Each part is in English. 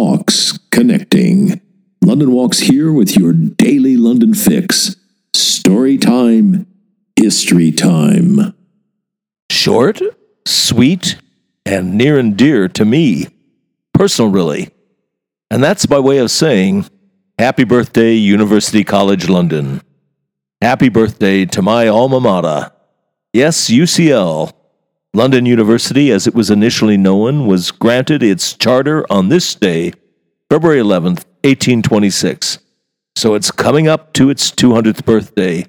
Walks Connecting. London Walks here with your daily London fix. Story time, history time. Short, sweet, and near and dear to me. Personal, really. And that's by way of saying, Happy birthday, University College London. Happy birthday to my alma mater. Yes, UCL. London University, as it was initially known, was granted its charter on this day, February 11th, 1826. So it's coming up to its 200th birthday.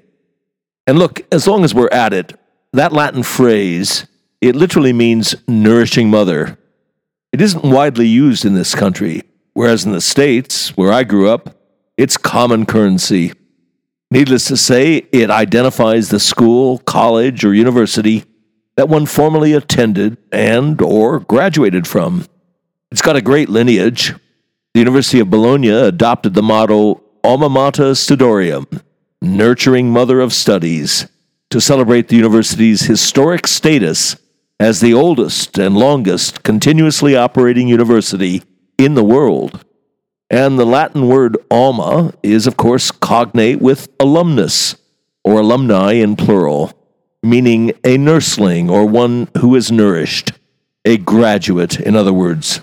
And look, as long as we're at it, that Latin phrase, it literally means nourishing mother. It isn't widely used in this country, whereas in the States, where I grew up, it's common currency. Needless to say, it identifies the school, college, or university that one formerly attended and or graduated from. It's got a great lineage. The University of Bologna adopted the motto Alma Mater Studiorum, nurturing mother of studies, to celebrate the university's historic status as the oldest and longest continuously operating university in the world. And the Latin word alma is, of course, cognate with alumnus, or alumni in plural, meaning a nursling or one who is nourished, a graduate, in other words.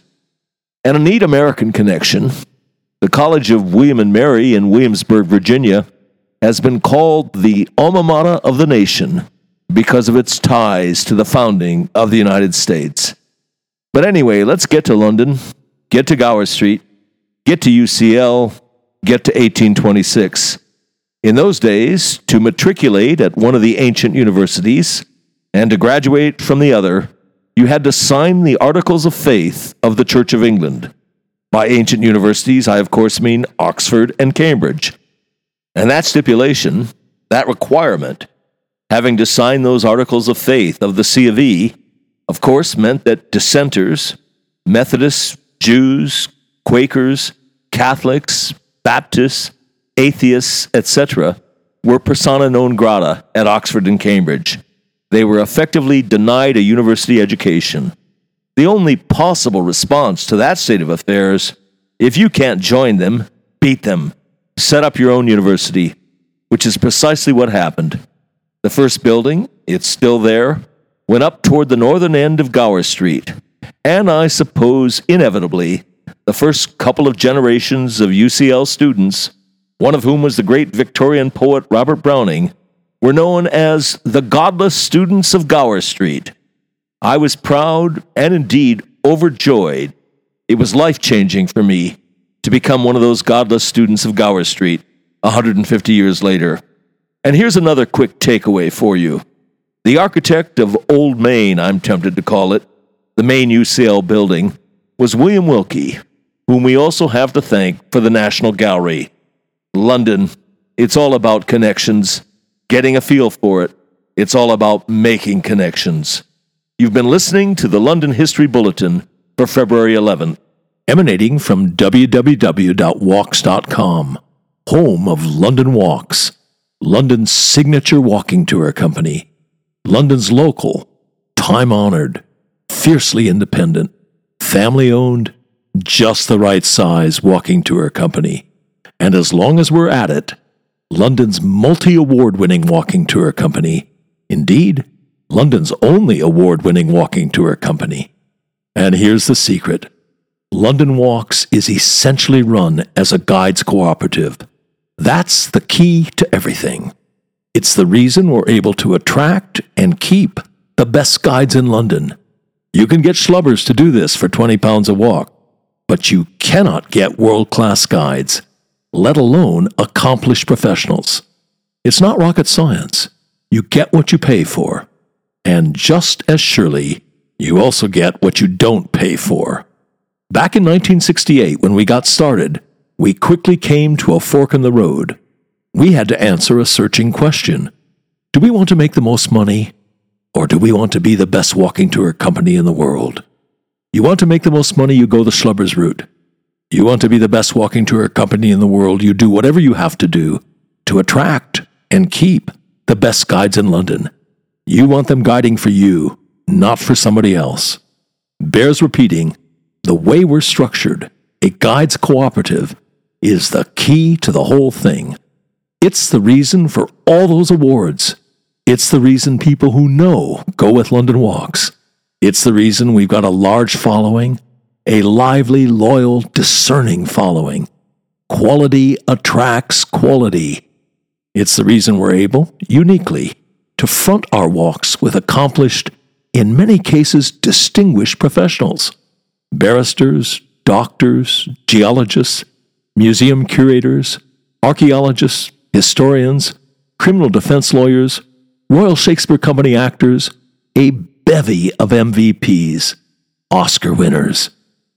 And a neat American connection the College of William and Mary in Williamsburg, Virginia, has been called the alma mater of the nation because of its ties to the founding of the United States. But anyway, let's get to London, get to Gower Street, get to UCL, get to 1826. In those days, to matriculate at one of the ancient universities and to graduate from the other, you had to sign the Articles of Faith of the Church of England. By ancient universities, I of course mean Oxford and Cambridge. And that stipulation, that requirement, having to sign those articles of faith of the C of E, of course meant that dissenters, Methodists, Jews, Quakers, Catholics, Baptists, atheists, etc., were persona non grata at Oxford and Cambridge. They were effectively denied a university education. The only possible response to that state of affairs, if you can't join them, beat them. Set up your own university, which is precisely what happened. The first building, it's still there, went up toward the northern end of Gower Street, and I suppose inevitably, the first couple of generations of UCL students, one of whom was the great Victorian poet Robert Browning, were known as the godless students of Gower Street. I was proud and indeed overjoyed. It was life changing for me to become one of those godless students of Gower Street 150 years later. And here's another quick takeaway for you. The architect of Old Main, I'm tempted to call it, the main UCL building, was William Wilkins, whom we also have to thank for the National Gallery. London, it's all about connections, getting a feel for it. It's all about making connections. You've been listening to the London History Bulletin for February 11th, emanating from www.walks.com, home of London Walks, London's signature walking tour company, London's local, time honored, fiercely independent, family owned, just the right size walking tour company. And as long as we're at it, London's multi award winning walking tour company. Indeed, London's only award winning walking tour company. And here's the secret London Walks is essentially run as a guides cooperative. That's the key to everything. It's the reason we're able to attract and keep the best guides in London. You can get schlubbers to do this for 20 pounds a walk, but you cannot get world class guides, let alone accomplished professionals. It's not rocket science. You get what you pay for. And just as surely, you also get what you don't pay for. Back in 1968, when we got started, we quickly came to a fork in the road. We had to answer a searching question Do we want to make the most money? Or do we want to be the best walking tour company in the world? You want to make the most money, you go the schlubbers route. You want to be the best walking tour company in the world, you do whatever you have to do to attract and keep the best guides in London. You want them guiding for you, not for somebody else. Bears repeating, the way we're structured, a guides cooperative, is the key to the whole thing. It's the reason for all those awards. It's the reason people who know go with London Walks. It's the reason we've got a large following, a lively, loyal, discerning following. Quality attracts quality. It's the reason we're able, uniquely, to front our walks with accomplished, in many cases distinguished professionals barristers, doctors, geologists, museum curators, archaeologists, historians, criminal defense lawyers, Royal Shakespeare Company actors, a bevy of MVPs, Oscar winners,